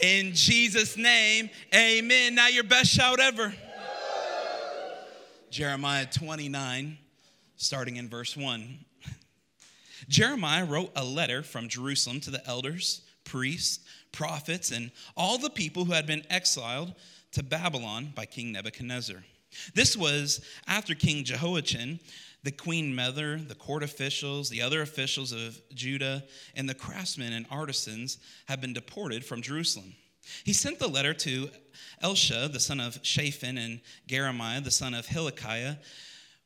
In Jesus' name, amen. Now, your best shout ever. Jeremiah 29, starting in verse 1. Jeremiah wrote a letter from Jerusalem to the elders, priests, prophets, and all the people who had been exiled to Babylon by King Nebuchadnezzar. This was after King Jehoiachin, the queen mother, the court officials, the other officials of Judah, and the craftsmen and artisans have been deported from Jerusalem. He sent the letter to Elasah, the son of Shaphan, and Gemariah, the son of Hilkiah,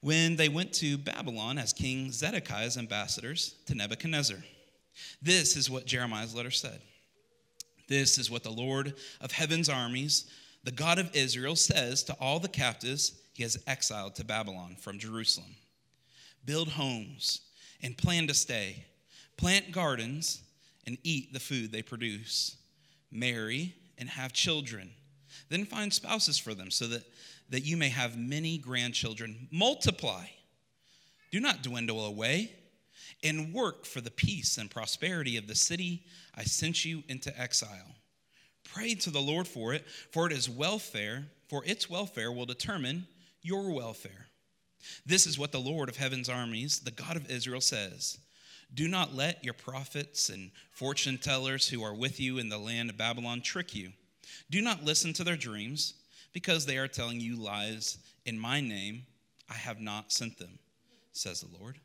when they went to Babylon as King Zedekiah's ambassadors to Nebuchadnezzar. This is what Jeremiah's letter said. This is what the Lord of heaven's armies, the God of Israel, says to all the captives he has exiled to Babylon from Jerusalem Build homes and plan to stay, plant gardens and eat the food they produce, marry and have children, then find spouses for them so that that you may have many grandchildren. Multiply, do not dwindle away, and work for the peace and prosperity of the city I sent you into exile. Pray to the Lord for it, for it is welfare, for its welfare will determine your welfare. This is what the Lord of heaven's armies, the God of Israel, says. Do not let your prophets and fortune tellers who are with you in the land of Babylon trick you. Do not listen to their dreams because they are telling you lies in my name. I have not sent them, says the Lord.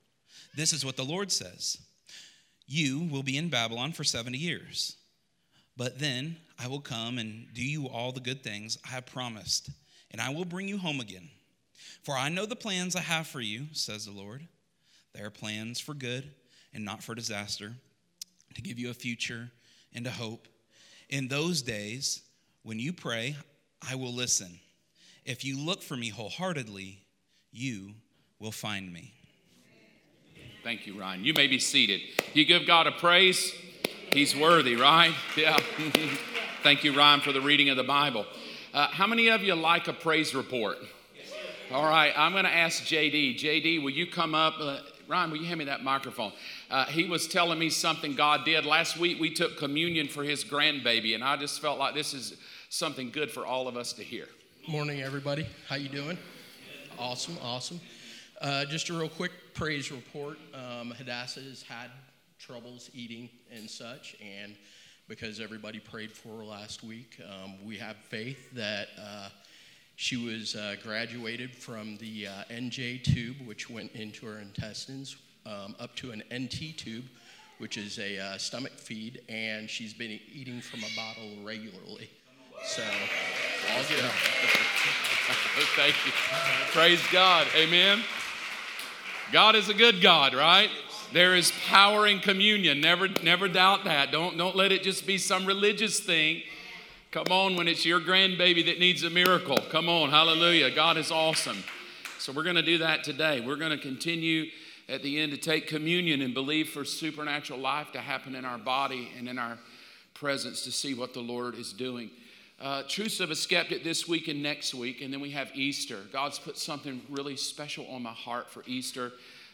This is what the Lord says You will be in Babylon for 70 years, but then I will come and do you all the good things I have promised, and I will bring you home again. For I know the plans I have for you, says the Lord. They are plans for good and not for disaster, to give you a future and a hope. In those days, when you pray, I will listen. If you look for me wholeheartedly, you will find me. Thank you, Ryan. You may be seated. You give God a praise. He's worthy, right? Yeah. Thank you, Ryan, for the reading of the Bible. Uh, how many of you like a praise report? All right, I'm going to ask JD. JD, will you come up? Uh, Ryan, will you hand me that microphone? Uh, he was telling me something God did. Last week, we took communion for his grandbaby, and I just felt like this is something good for all of us to hear. Morning, everybody. How you doing? Awesome, awesome. Uh, just a real quick praise report. Um, Hadassah has had troubles eating and such, and because everybody prayed for her last week, um, we have faith that uh, she was uh, graduated from the uh, NJ tube, which went into her intestines, um, up to an NG tube, which is a uh, stomach feed, and she's been eating from a bottle regularly. So. Thank you. Praise God. Amen. God is a good God, right? There is power in communion. Never, never doubt that. Don't, don't let it just be some religious thing. Come on, when it's your grandbaby that needs a miracle. Come on, hallelujah. God is awesome. So we're going to do that today. We're going to continue at the end to take communion and believe for supernatural life to happen in our body and in our presence to see what the Lord is doing uh, Truths of a Skeptic this week and next week, and then we have Easter. God's put something really special on my heart for Easter.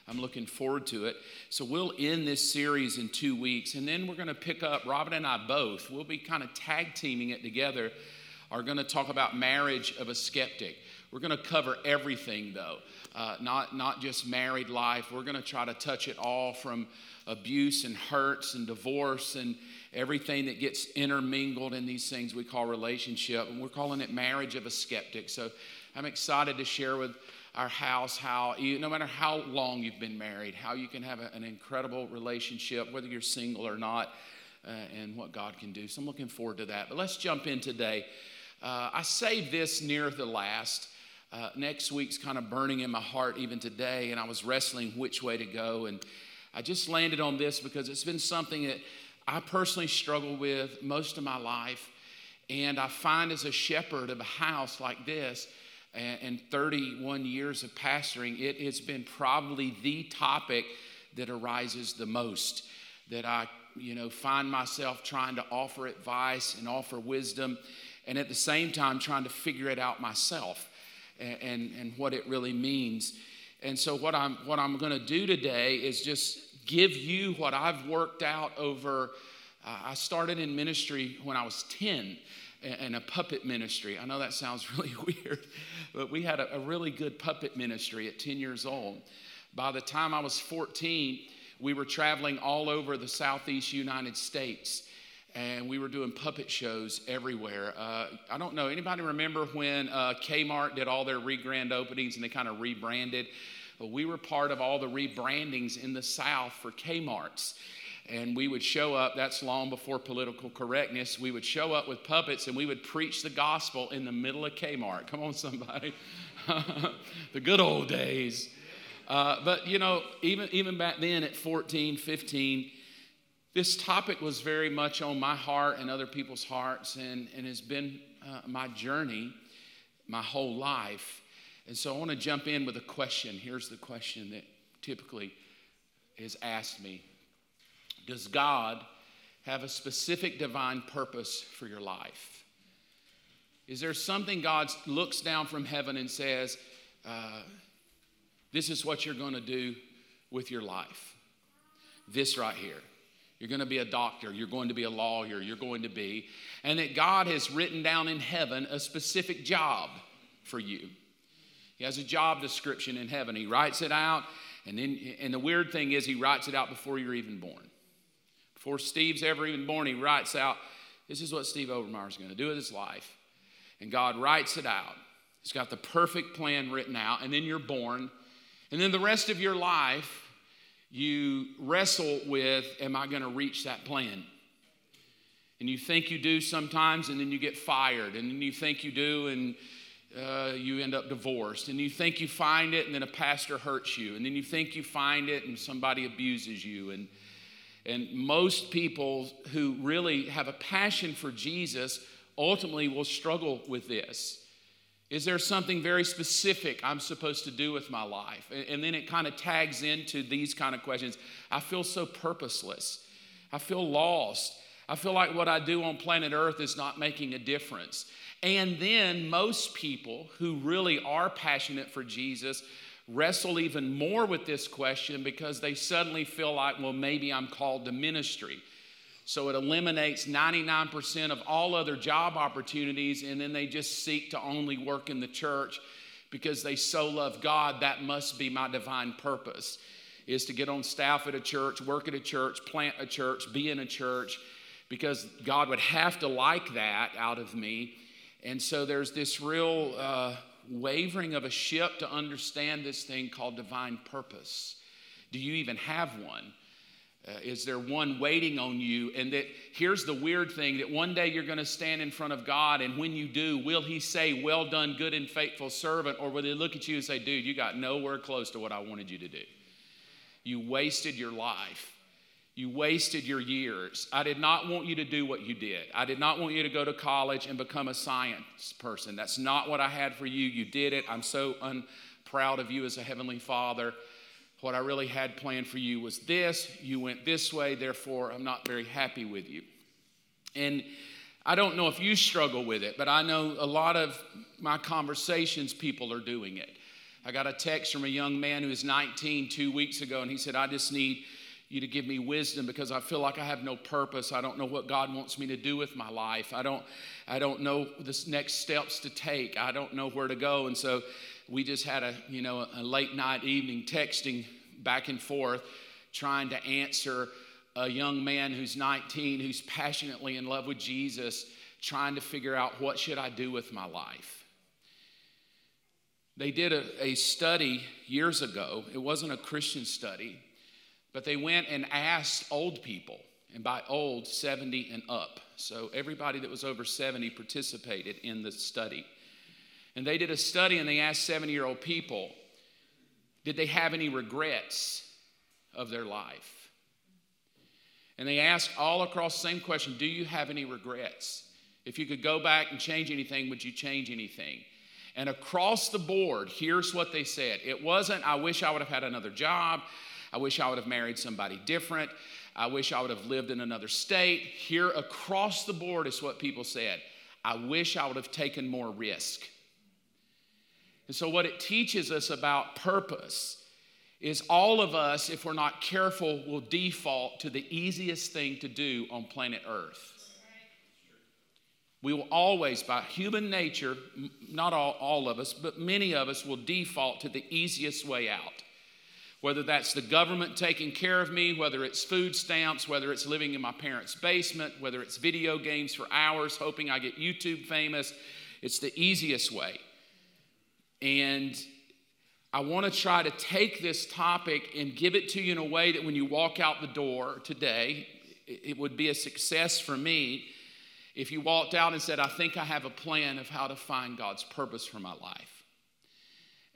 I'm looking forward to it. So we'll end this series in two weeks, and then we're going to pick up, Robin and I both, we'll be kind of tag teaming it together, are going to talk about marriage of a skeptic. We're going to cover everything, though, uh, not, not just married life. We're going to try to touch it all from abuse and hurts and divorce and everything that gets intermingled in these things we call relationship. And we're calling it marriage of a skeptic. So I'm excited to share with our house how, you, no matter how long you've been married, how you can have a, an incredible relationship, whether you're single or not, uh, and what God can do. So I'm looking forward to that. But let's jump in today. Uh, I saved this near the last. Uh, next week's kind of burning in my heart even today, and I was wrestling which way to go. And I just landed on this because it's been something that I personally struggled with most of my life. And I find as a shepherd of a house like this, and 31 years of pastoring, it has been probably the topic that arises the most. That I, you know, find myself trying to offer advice and offer wisdom, and at the same time trying to figure it out myself and, and, and what it really means. And so, what I'm, what I'm going to do today is just give you what I've worked out over. Uh, I started in ministry when I was 10 and a puppet ministry. I know that sounds really weird, but we had a, really good puppet ministry at 10 years old. By the time I was 14, we were traveling all over the southeast United States and we were doing puppet shows everywhere. Uh, I don't know, anybody remember when uh, Kmart did all their re-grand openings and they kind of rebranded? Well, we were part of all the rebrandings in the South for Kmart's and we would show up that's long before political correctness we would show up with puppets and we would preach the gospel in the middle of kmart. Come on somebody. The good old days. Uh, but you know even, even back then at 14 15 this topic was very much on my heart and other people's hearts and, and has been uh, my journey my whole life. And so i want to jump in with a question. Here's the question that typically is asked me does God have a specific divine purpose for your life? Is there something God looks down from heaven and says, uh, This is what you're going to do with your life? This right here. You're going to be a doctor. You're going to be a lawyer. You're going to be. And that God has written down in heaven a specific job for you. He has a job description in heaven. He writes it out. And, then, and the weird thing is, he writes it out before you're even born. Before Steve's ever even born, he writes out, This is what Steve Overmeyer is going to do with his life. And God writes it out. He's got the perfect plan written out, and then you're born. And then the rest of your life, you wrestle with, Am I going to reach that plan? And you think you do sometimes, and then you get fired, and then you think you do, and uh, you end up divorced. And you think you find it, and then a pastor hurts you. And then you think you find it, and somebody abuses you. And and most people who really have a passion for Jesus ultimately will struggle with this. Is there something very specific I'm supposed to do with my life? And, then it kind of tags into these kind of questions. I feel so purposeless. I feel lost. I feel like what I do on planet Earth is not making a difference. And then most people who really are passionate for Jesus wrestle even more with this question because they suddenly feel like, well, maybe I'm called to ministry. So it eliminates 99% of all other job opportunities, and then they just seek to only work in the church because they so love God. That must be my divine purpose is to get on staff at a church, work at a church, plant a church, be in a church, because God would have to like that out of me. And so there's this real uh, wavering of a ship to understand this thing called divine purpose. Do you even have one? Uh, is there one waiting on you? And that here's the weird thing that one day you're going to stand in front of God, and when you do, will He say, Well done, good and faithful servant? Or will He look at you and say, Dude, you got nowhere close to what I wanted you to do? You wasted your life. You wasted your years. I did not want you to do what you did. I did not want you to go to college and become a science person. That's not what I had for you. You did it. I'm so proud of you as a Heavenly Father. What I really had planned for you was this. You went this way, therefore, I'm not very happy with you. And I don't know if you struggle with it, but I know a lot of my conversations, people are doing it. I got a text from a young man who was 19 two weeks ago, and he said, I just need you to give me wisdom because I feel like I have no purpose. I don't know what God wants me to do with my life. I don't, I don't know the next steps to take. I don't know where to go. And so we just had a, you know, a late night evening texting back and forth, trying to answer a young man who's 19, who's passionately in love with Jesus, trying to figure out what should I do with my life. They did a, a study years ago. It wasn't a Christian study but they went and asked old people, and by old, 70 and up. So everybody that was over 70 participated in the study. And they did a study and they asked 70 year old people, did they have any regrets of their life? And they asked all across the same question Do you have any regrets? If you could go back and change anything, would you change anything? And across the board, here's what they said it wasn't, I wish I would have had another job. I wish I would have married somebody different. I wish I would have lived in another state. Here across the board is what people said. I wish I would have taken more risk. And so, what it teaches us about purpose is all of us, if we're not careful, will default to the easiest thing to do on planet Earth. We will always, by human nature, not all, all of us, but many of us will default to the easiest way out. Whether that's the government taking care of me, whether it's food stamps, whether it's living in my parents' basement, whether it's video games for hours hoping I get YouTube famous, it's the easiest way. And I want to try to take this topic and give it to you in a way that when you walk out the door today, it would be a success for me if you walked out and said, I think I have a plan of how to find God's purpose for my life.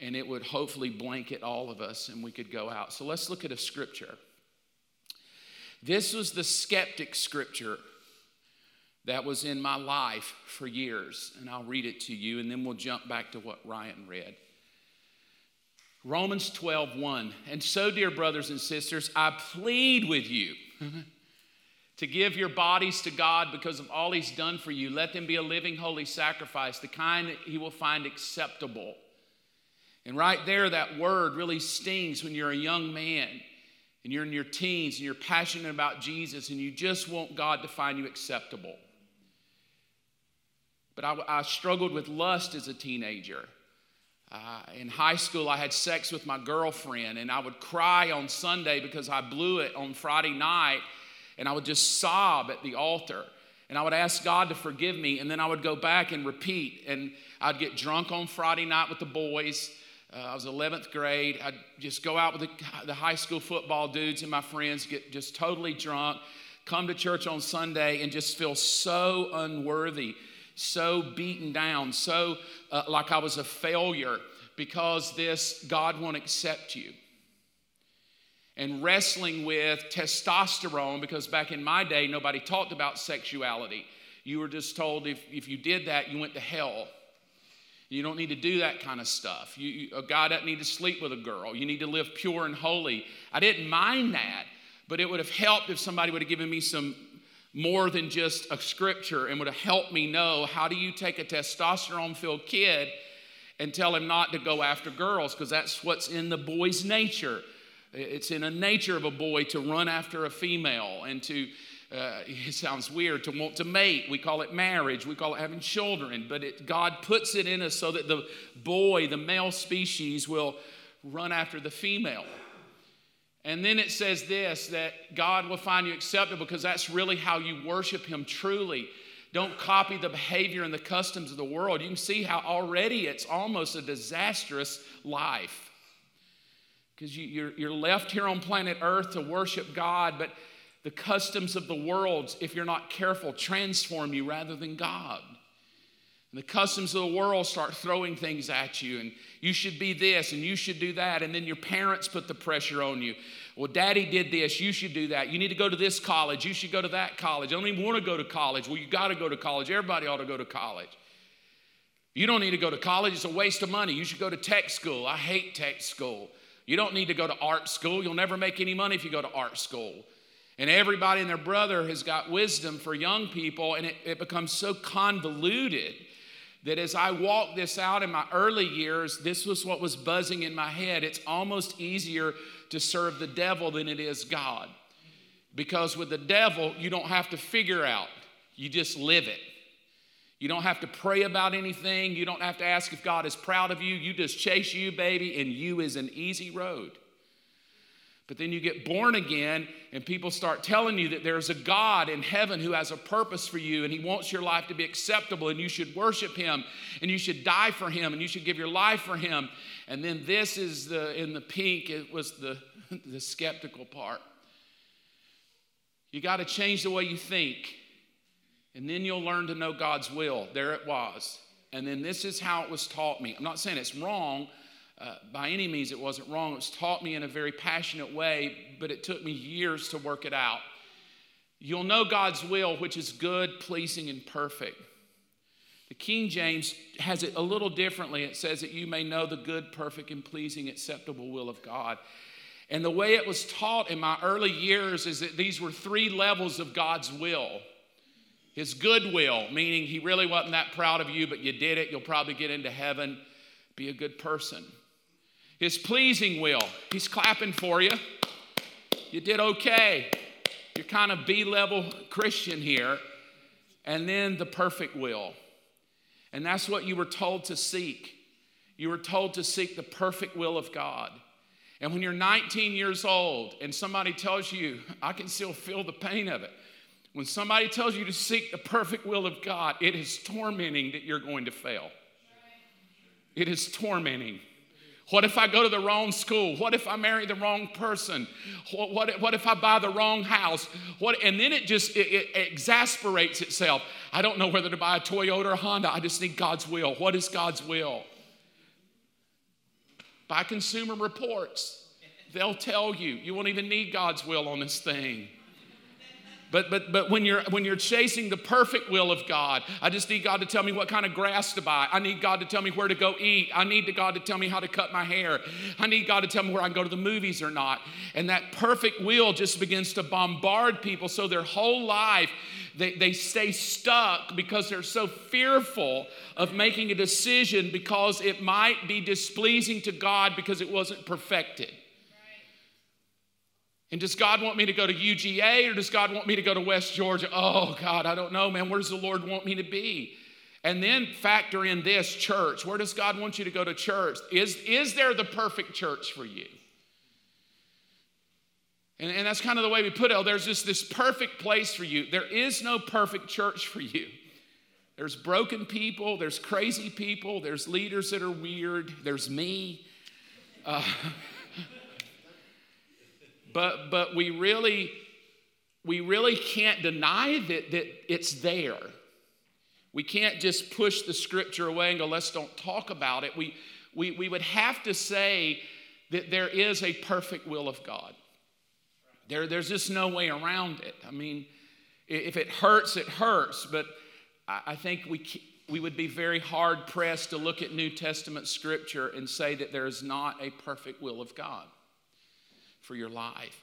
And it would hopefully blanket all of us and we could go out. So let's look at a scripture. This was the skeptic scripture that was in my life for years. And I'll read it to you and then we'll jump back to what Ryan read. Romans 12, 1. And so, dear brothers and sisters, I plead with you to give your bodies to God because of all He's done for you. Let them be a living, holy sacrifice, the kind that He will find acceptable. And right there, that word really stings when you're a young man and you're in your teens and you're passionate about Jesus and you just want God to find you acceptable. But I, I struggled with lust as a teenager. Uh, in high school, I had sex with my girlfriend, and I would cry on Sunday because I blew it on Friday night and I would just sob at the altar. And I would ask God to forgive me, and then I would go back and repeat. And I'd get drunk on Friday night with the boys. Uh, I was 11th grade. I'd just go out with the, the high school football dudes and my friends, get just totally drunk, come to church on Sunday, and just feel so unworthy, so beaten down, so uh, like I was a failure because this God won't accept you and wrestling with testosterone because back in my day, nobody talked about sexuality. You were just told if, if you did that, you went to hell. You don't need to do that kind of stuff. You, you, a guy doesn't need to sleep with a girl. You need to live pure and holy. I didn't mind that, but it would have helped if somebody would have given me some more than just a scripture and would have helped me know how do you take a testosterone filled kid and tell him not to go after girls because that's what's in the boy's nature. It's in the nature of a boy to run after a female and to, uh, it sounds weird, to want to mate. We call it marriage, we call it having children, but it, God puts it in us so that the boy, the male species, will run after the female. And then it says this that God will find you acceptable because that's really how you worship Him truly. Don't copy the behavior and the customs of the world. You can see how already it's almost a disastrous life because you, you're, you're left here on planet Earth to worship God, but the customs of the world, if you're not careful, transform you rather than God. And the customs of the world start throwing things at you, and you should be this, and you should do that. And then your parents put the pressure on you. Well, daddy did this, you should do that. You need to go to this college, you should go to that college. I don't even want to go to college. Well, you got to go to college. Everybody ought to go to college. You don't need to go to college, it's a waste of money. You should go to tech school. I hate tech school. You don't need to go to art school. You'll never make any money if you go to art school. And everybody and their brother has got wisdom for young people, and it, it becomes so convoluted that as I walked this out in my early years, this was what was buzzing in my head. It's almost easier to serve the devil than it is God. Because with the devil, you don't have to figure out, you just live it. You don't have to pray about anything. You don't have to ask if God is proud of you. You just chase you, baby, and you is an easy road. But then you get born again, and people start telling you that there's a God in heaven who has a purpose for you, and He wants your life to be acceptable, and you should worship Him, and you should die for Him, and you should give your life for Him. And then this is the, in the pink, it was the, the skeptical part. You got to change the way you think. And then you'll learn to know God's will. There it was. And then this is how it was taught me. I'm not saying it's wrong. Uh, by any means, it wasn't wrong. It was taught me in a very passionate way, but it took me years to work it out. You'll know God's will, which is good, pleasing, and perfect. The King James has it a little differently. It says that you may know the good, perfect, and pleasing, acceptable will of God. And the way it was taught in my early years is that these were three levels of God's will. His goodwill, meaning he really wasn't that proud of you, but you did it, you'll probably get into heaven, be a good person. His pleasing will, he's clapping for you. You did okay. You're kind of B level Christian here. And then the perfect will. And that's what you were told to seek. You were told to seek the perfect will of God. And when you're 19 years old and somebody tells you, I can still feel the pain of it. When somebody tells you to seek the perfect will of God, it is tormenting that you're going to fail. It is tormenting. What if I go to the wrong school? What if I marry the wrong person? What, what, what if I buy the wrong house? What, and then it just it, it exasperates itself. I don't know whether to buy a Toyota or a Honda. I just need God's will. What is God's will? Buy Consumer Reports. They'll tell you. You won't even need God's will on this thing. But, but, but when, you're, when you're chasing the perfect will of God, I just need God to tell me what kind of grass to buy. I need God to tell me where to go eat. I need God to tell me how to cut my hair. I need God to tell me where I can go to the movies or not. And that perfect will just begins to bombard people so their whole life they, they stay stuck because they're so fearful of making a decision because it might be displeasing to God because it wasn't perfected. And does God want me to go to UGA or does God want me to go to West Georgia? Oh, God, I don't know, man. Where does the Lord want me to be? And then factor in this church. Where does God want you to go to church? Is, is there the perfect church for you? And, and that's kind of the way we put it. Oh, there's just this perfect place for you. There is no perfect church for you. There's broken people, there's crazy people, there's leaders that are weird, there's me. Uh, but but we really we really can't deny that, that it's there. We can't just push the scripture away and go, let's don't talk about it. We, we, we would have to say that there is a perfect will of God. There, there's just no way around it. I mean, if it hurts, it hurts. But I think we, we would be very hard pressed to look at New Testament scripture and say that there is not a perfect will of God for your life.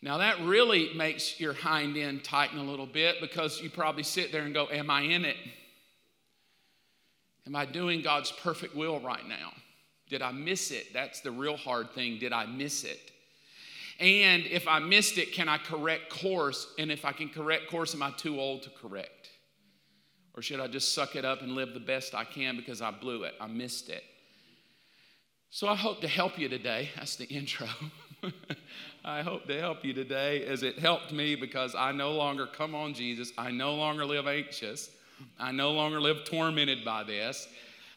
Now, that really makes your hind end tighten a little bit because you probably sit there and go, Am I in it? Am I doing God's perfect will right now? Did I miss it? That's the real hard thing. Did I miss it? And if I missed it, can I correct course? And if I can correct course, am I too old to correct? Or should I just suck it up and live the best I can because I blew it? I missed it. So I hope to help you today. That's the intro. I hope to help you today as it helped me because I no longer come on Jesus. I no longer live anxious. I no longer live tormented by this.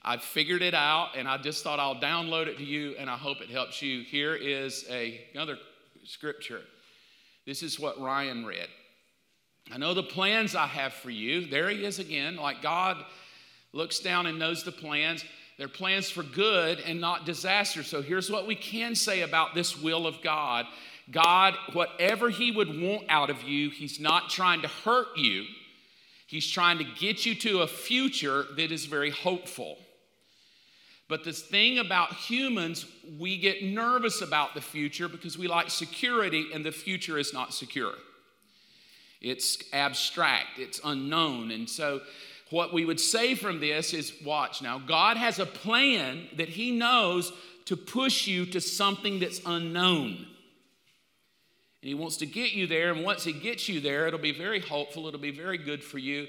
I figured it out and I just thought I'll download it to you and I hope it helps you. Here is a, another scripture. This is what Ryan read. I know the plans I have for you. There he is again. Like God looks down and knows the plans. They're plans for good and not disaster. So here's what we can say about this will of God God, whatever He would want out of you, He's not trying to hurt you, He's trying to get you to a future that is very hopeful. But the thing about humans, we get nervous about the future because we like security, and the future is not secure. It's abstract, it's unknown. And so, what we would say from this is watch now, God has a plan that He knows to push you to something that's unknown. And He wants to get you there. And once He gets you there, it'll be very hopeful, it'll be very good for you,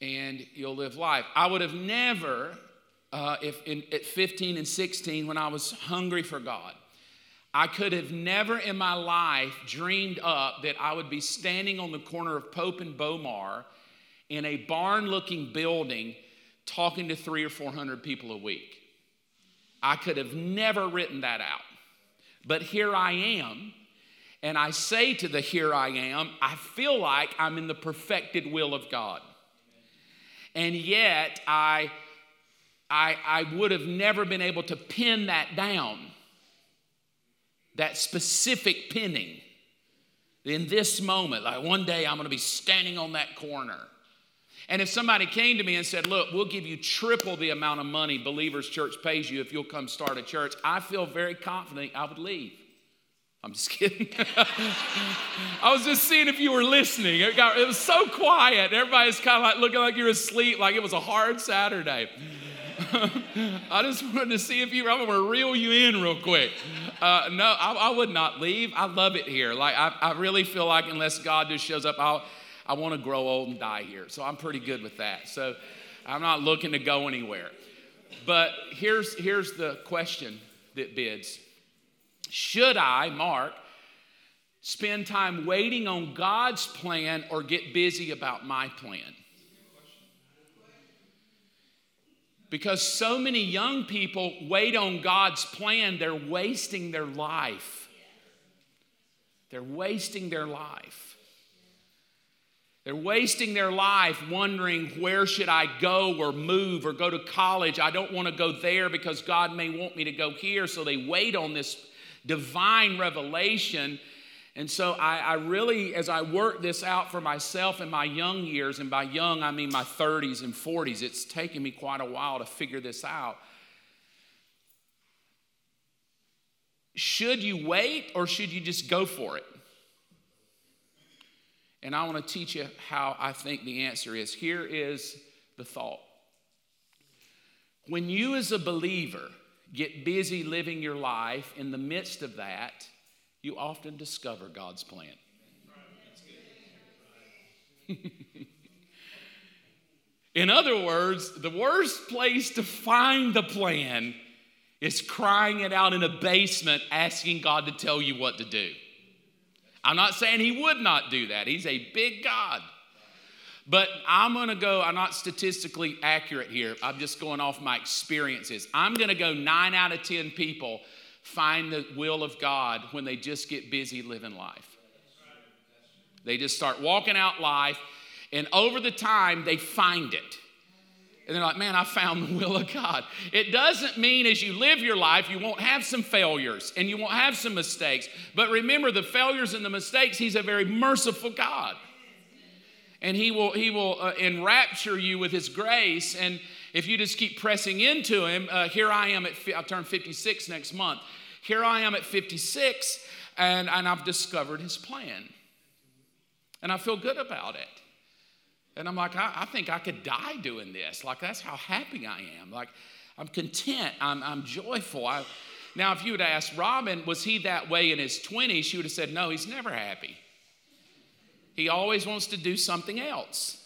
and you'll live life. I would have never uh, if in, at 15 and 16 when I was hungry for God. I could have never in my life dreamed up that I would be standing on the corner of Pope and Bomar in a barn looking building talking to three or 400 people a week. I could have never written that out. But here I am, and I say to the here I am, I feel like I'm in the perfected will of God. And yet, I I, I would have never been able to pin that down, that specific pinning. In this moment, like one day I'm to be standing on that corner. And if somebody came to me and said, Look, we'll give you triple the amount of money Believers Church pays you if you'll come start a church, I feel very confident I would leave. I'm just kidding. I was just seeing if you were listening. It, got, it was so quiet. Everybody's kind of like looking like you're asleep, like it was a hard Saturday. I just wanted to see if you, were- I'm to reel you in real quick. Uh, no, I, I, would not leave. I love it here. Like, I, I really feel like unless God just shows up, I'll, I want to grow old and die here. So I'm pretty good with that. So I'm not looking to go anywhere. But here's, here's the question that bids Should I, Mark, spend time waiting on God's plan or get busy about my plan? Because so many young people wait on God's plan, they're wasting their life. They're wasting their life. They're wasting their life wondering where should I go or move or go to college. I don't want to go there because God may want me to go here. So they wait on this divine revelation. And so I, I really, as I work this out for myself in my young years, and by young I mean my 30s and 40s, it's taken me quite a while to figure this out. Should you wait or should you just go for it? And I want to teach you how I think the answer is. Here is the thought. When you, as a believer, get busy living your life, in the midst of that, you often discover God's plan. in other words, the worst place to find the plan is crying it out in a basement, asking God to tell you what to do. I'm not saying he would not do that. He's a big God. But I'm going to go, I'm not statistically accurate here. I'm just going off my experiences. I'm going to go nine out of 10 people find the will of God when they just get busy living life. They just start walking out life, and over the time, they find it. And they're like, man, I found the will of God. It doesn't mean as you live your life, you won't have some failures and you won't have some mistakes. But remember, the failures and the mistakes, He's a very merciful God. And He will, he will uh, enrapture you with His grace. And if you just keep pressing into Him, uh, here I am at, I'll turn 56 next month. Here I am at 56, and, and I've discovered His plan. And I feel good about it. And I'm like, I, I, think I could die doing this. Like, that's how happy I am. Like, I'm content. I'm, I'm joyful. I, now, if you would ask Robin, was he that way in his 20s? She would have said, no, he's never happy. He always wants to do something else.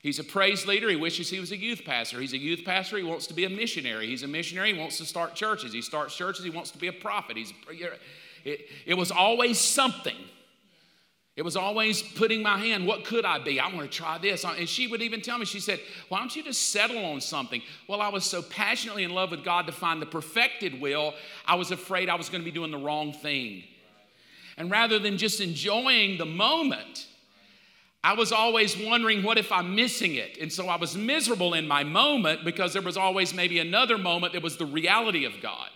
He's a praise leader. He wishes he was a youth pastor. He's a youth pastor. He wants to be a missionary. He's a missionary. He wants to start churches. He starts churches. He wants to be a prophet. He's, it, it was always something. It was always putting my hand, what could I be? I want to try this. Uh, and she would even tell me, she said, Why don't you just settle on something? Well, I was so passionately in love with God to find the perfected will, I was afraid I was going to be doing the wrong thing. And rather than just enjoying the moment, I was always wondering, what if I'm missing it? And so I was miserable in my moment because there was always maybe another moment that was the reality of God.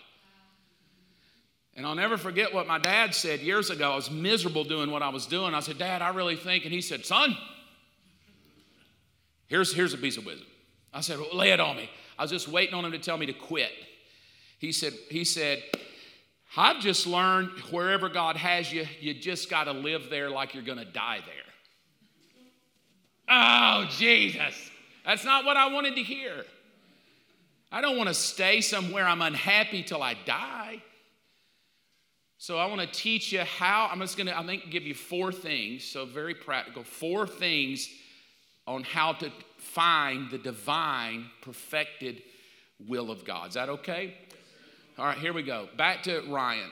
And I'll never forget what my dad said years ago. I was miserable doing what I was doing. I said, Dad, I really think. And he said, Son, here's, here's a piece of wisdom. I said, well, Lay it on me. I was just waiting on him to tell me to quit. He said, he said, I've just learned wherever God has you, you just got to live there like you're going to die there. Oh, Jesus. That's not what I wanted to hear. I don't want to stay somewhere I'm unhappy till I die. So I want to teach you how, I'm just going to, I think, give you four things, so very practical, four things on how to find the divine, perfected will of God. Is that okay? All right, here we go. Back to Ryan,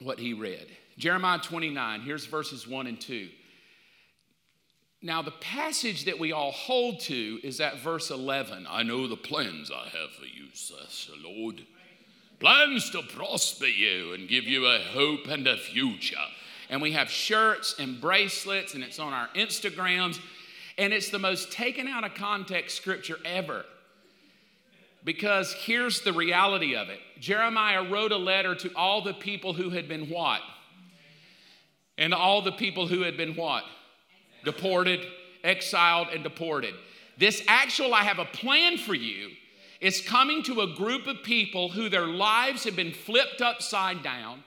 what he read. Jeremiah 29, here's verses 1 and 2. Now, the passage that we all hold to is at verse 11. I know the plans I have for you, says the Lord plans to prosper you and give you a hope and a future. And we have shirts and bracelets, and it's on our Instagrams. And it's the most taken out of context scripture ever. Because here's the reality of it Jeremiah wrote a letter to all the people who had been what? And all the people who had been what? Deported, exiled and deported. This actual, I have a plan for you, is coming to a group of people who their lives have been flipped upside down.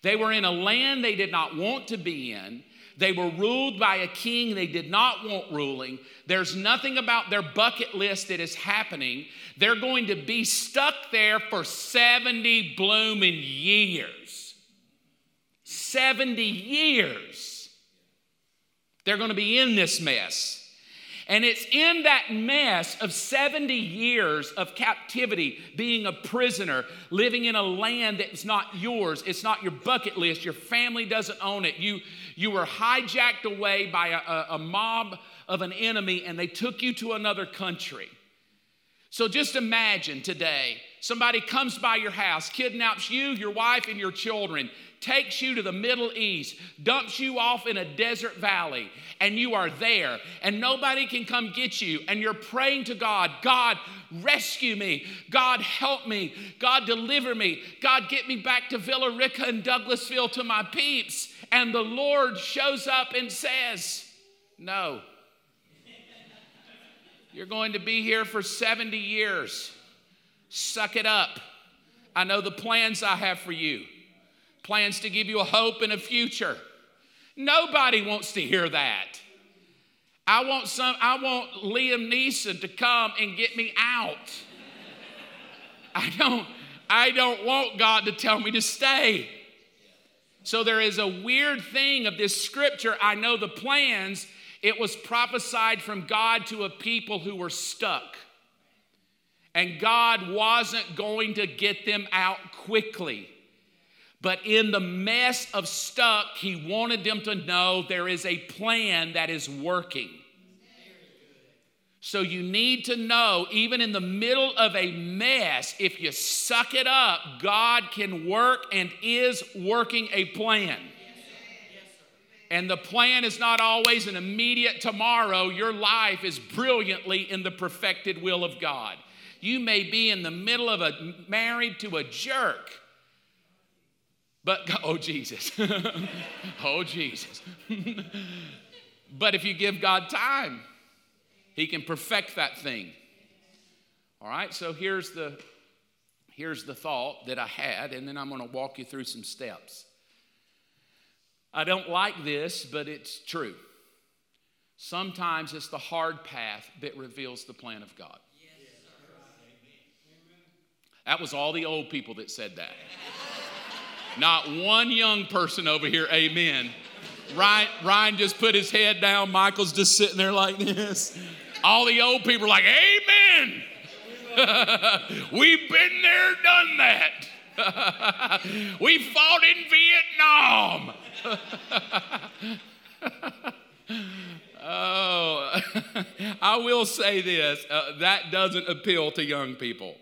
They were in a land they did not want to be in. They were ruled by a king they did not want ruling. There's nothing about their bucket list that is happening. They're going to be stuck there for 70 blooming years. 70 years. They're going to be in this mess. And it's in that mess of 70 years of captivity, being a prisoner, living in a land that's not yours. It's not your bucket list. Your family doesn't own it. You, you were hijacked away by a, a, a mob of an enemy and they took you to another country. So just imagine today somebody comes by your house, kidnaps you, your wife, and your children, takes you to the Middle East, dumps you off in a desert valley, and you are there, and nobody can come get you, and you're praying to God, God, rescue me. God, help me. God, deliver me. God, get me back to Villa Rica and Douglasville to my peeps. And the Lord shows up and says, No. You're going to be here for 70 years. Suck it up. I know the plans I have for you plans to give you a hope and a future. Nobody wants to hear that. I want some I want Liam Neeson to come and get me out. I don't I don't want God to tell me to stay. So there is a weird thing of this scripture. I know the plans. It was prophesied from God to a people who were stuck. And God wasn't going to get them out quickly. But in the mess of stuck, he wanted them to know there is a plan that is working. So you need to know, even in the middle of a mess, if you suck it up, God can work and is working a plan. And the plan is not always an immediate tomorrow. Your life is brilliantly in the perfected will of God. You may be in the middle of a married to a jerk but, oh, Jesus. oh, Jesus. but if you give God time, He can perfect that thing. All right, so here's the, here's the thought that I had, and then I'm going to walk you through some steps. I don't like this, but it's true. Sometimes it's the hard path that reveals the plan of God. That was all the old people that said that. Not one young person over here, amen. Ryan, Ryan just put his head down. Michael's just sitting there like this. All the old people are like, Amen. We've been there, done that. we fought in Vietnam. oh, I will say this uh, that doesn't appeal to young people.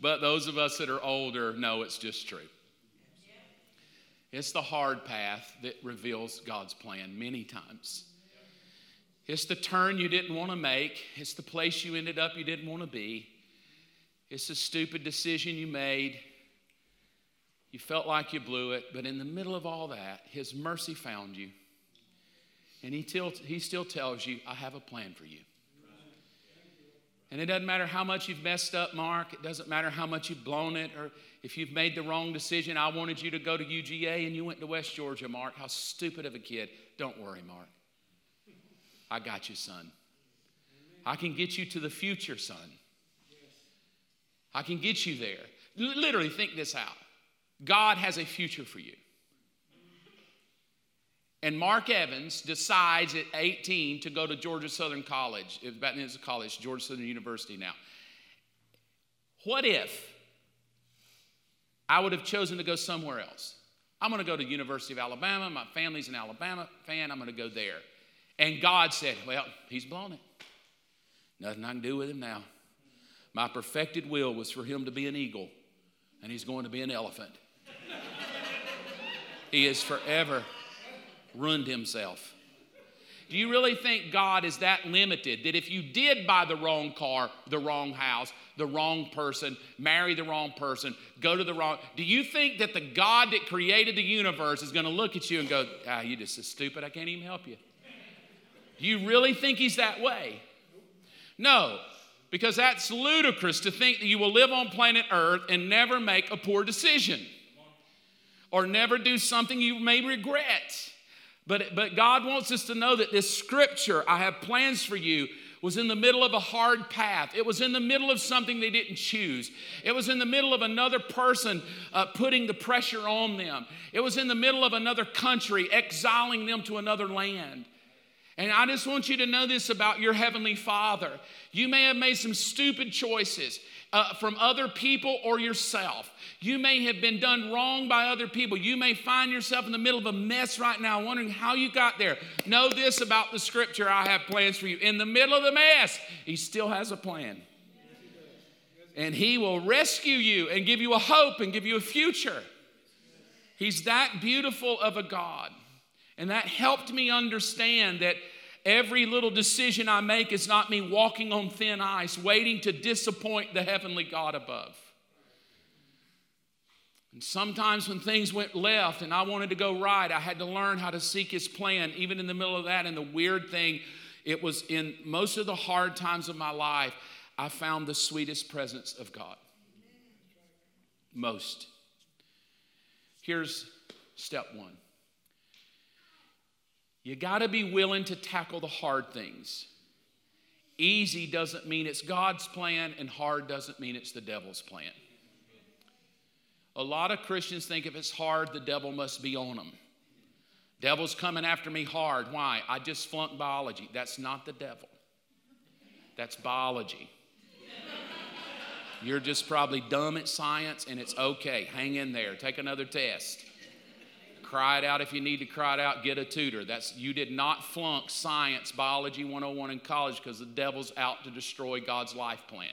But those of us that are older know it's just true. It's the hard path that reveals God's plan many times. It's the turn you didn't want to make. It's the place you ended up you didn't want to be. It's the stupid decision you made. You felt like you blew it, but in the middle of all that, His mercy found you. And He, till, he still tells you, I have a plan for you. And it doesn't matter how much you've messed up, Mark. It doesn't matter how much you've blown it or if you've made the wrong decision, I wanted you to go to UGA and you went to West Georgia, Mark. How stupid of a kid. Don't worry, Mark. I got you, son. I can get you to the future, son. I can get you there. Literally, think this out God has a future for you. And Mark Evans decides at 18 to go to Georgia Southern College. Back then it was a college, Georgia Southern University now. What if I would have chosen to go somewhere else. I'm going to go to University of Alabama. My family's an Alabama fan. I'm going to go there. And God said, Well, he's blown it. Nothing I can do with him now. My perfected will was for him to be an eagle, and he's going to be an elephant. he is forever ruined himself. Do you really think God is that limited that if you did buy the wrong car, the wrong house, the wrong person, marry the wrong person, go to the wrong, do you think that the God that created the universe is going to look at you and go, ah, you're just so stupid, I can't even help you? Do you really think he's that way? No, because that's ludicrous to think that you will live on planet Earth and never make a poor decision or never do something you may regret. But, but God wants us to know that this scripture, I have plans for you, was in the middle of a hard path. It was in the middle of something they didn't choose. It was in the middle of another person uh, putting the pressure on them. It was in the middle of another country exiling them to another land. And I just want you to know this about your Heavenly Father. You may have made some stupid choices uh, from other people or yourself. You may have been done wrong by other people. You may find yourself in the middle of a mess right now, wondering how you got there. Know this about the scripture I have plans for you. In the middle of the mess, He still has a plan. And He will rescue you and give you a hope and give you a future. He's that beautiful of a God. And that helped me understand that Every little decision I make is not me walking on thin ice, waiting to disappoint the heavenly God above. And sometimes when things went left and I wanted to go right, I had to learn how to seek His plan, even in the middle of that. And the weird thing, it was in most of the hard times of my life, I found the sweetest presence of God. Most. Here's step one you got to be willing to tackle the hard things. Easy doesn't mean it's God's plan, and hard doesn't mean it's the devil's plan. A lot of Christians think if it's hard, the devil must be on them. Devil's coming after me hard. Why? I just flunked biology. That's not the devil, that's biology. You're just probably dumb at science, and it's okay. Hang in there. Take another test. Cry it out if you need to cry it out. Get a tutor. That's you did not flunk science, biology 101 in college because the devil's out to destroy God's life plan.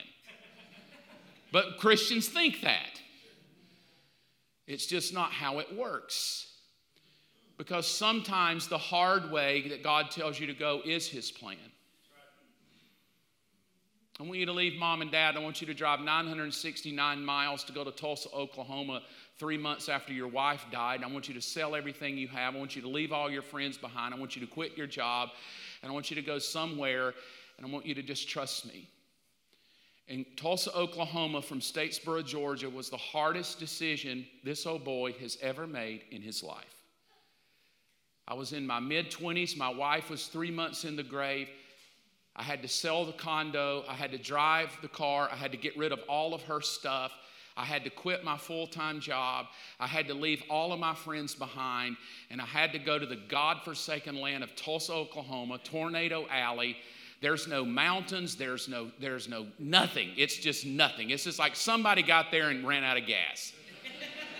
But Christians think that. It's just not how it works. Because sometimes the hard way that God tells you to go is His plan. I want you to leave mom and dad. I want you to drive 969 miles to go to Tulsa, Oklahoma three months after your wife died. I want you to sell everything you have. I want you to leave all your friends behind. I want you to quit your job. And I want you to go somewhere and I want you to just trust me. In Tulsa, Oklahoma, from Statesboro, Georgia, was the hardest decision this old boy has ever made in his life. I was in my mid 20s. My wife was three months in the grave. I had to sell the condo. I had to drive the car. I had to get rid of all of her stuff. I had to quit my full time job. I had to leave all of my friends behind. And I had to go to the God-forsaken land of Tulsa, Oklahoma, Tornado Alley. There's no mountains, there's no, there's no nothing. It's just nothing. It's just like somebody got there and ran out of gas.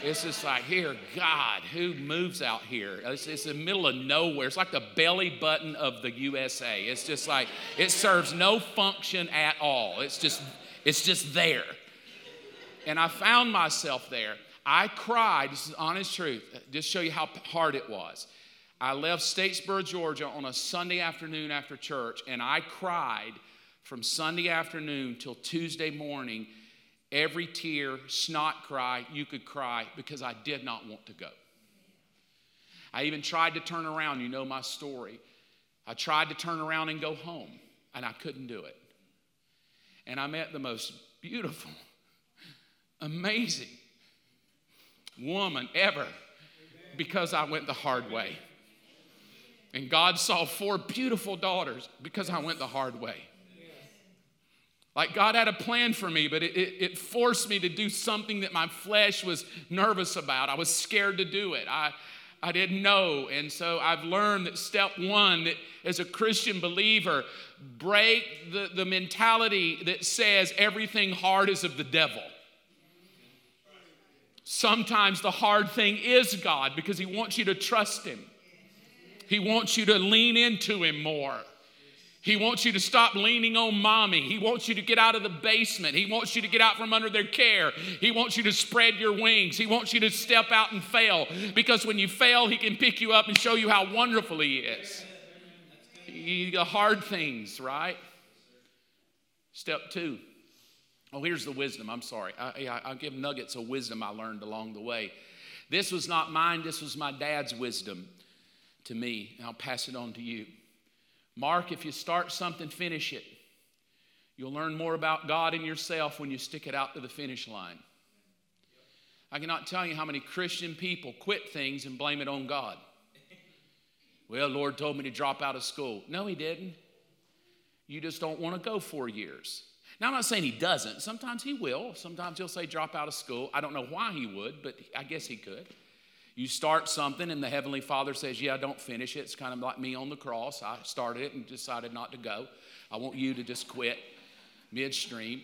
It's just like, here, God, who moves out here? It's, it's the middle of nowhere. It's like the belly button of the USA. It's just like, it serves no function at all. It's just, it's just there and I found myself there. I cried, this is honest truth, just show you how hard it was. I left Statesboro, Georgia on a Sunday afternoon after church, and I cried from Sunday afternoon till Tuesday morning, every tear, snot cry you could cry because I did not want to go. I even tried to turn around, you know my story. I tried to turn around and go home, and I couldn't do it. And I met the most beautiful, amazing woman ever because I went the hard way. And God saw four beautiful daughters because I went the hard way. Like God had a plan for me, but it, it, it, forced me to do something that my flesh was nervous about. I was scared to do it. I, I didn't know. And so I've learned that step one, that as a Christian believer, break the, the mentality that says everything hard is of the devil. Sometimes the hard thing is God because He wants you to trust Him. He wants you to lean into Him more. He wants you to stop leaning on mommy. He wants you to get out of the basement. He wants you to get out from under their care. He wants you to spread your wings. He wants you to step out and fail because when you fail, He can pick you up and show you how wonderful He is. He, the hard things, right? Step two Oh, here's the wisdom. I'm sorry. I, will give nuggets of wisdom I learned along the way. This was not mine, this was my dad's wisdom to me, and I'll pass it on to you. Mark, if you start something, finish it. You'll learn more about God and yourself when you stick it out to the finish line. I cannot tell you how many Christian people quit things and blame it on God. Well, Lord told me to drop out of school. No, He didn't. You just don't want to go four years. Now, I'm not saying He doesn't. Sometimes He will. Sometimes He'll say, drop out of school. I don't know why He would, but I guess He could. You start something, and the Heavenly Father says, Yeah, don't finish it. It's kind of like me on the cross. I started it and decided not to go. I want you to just quit midstream.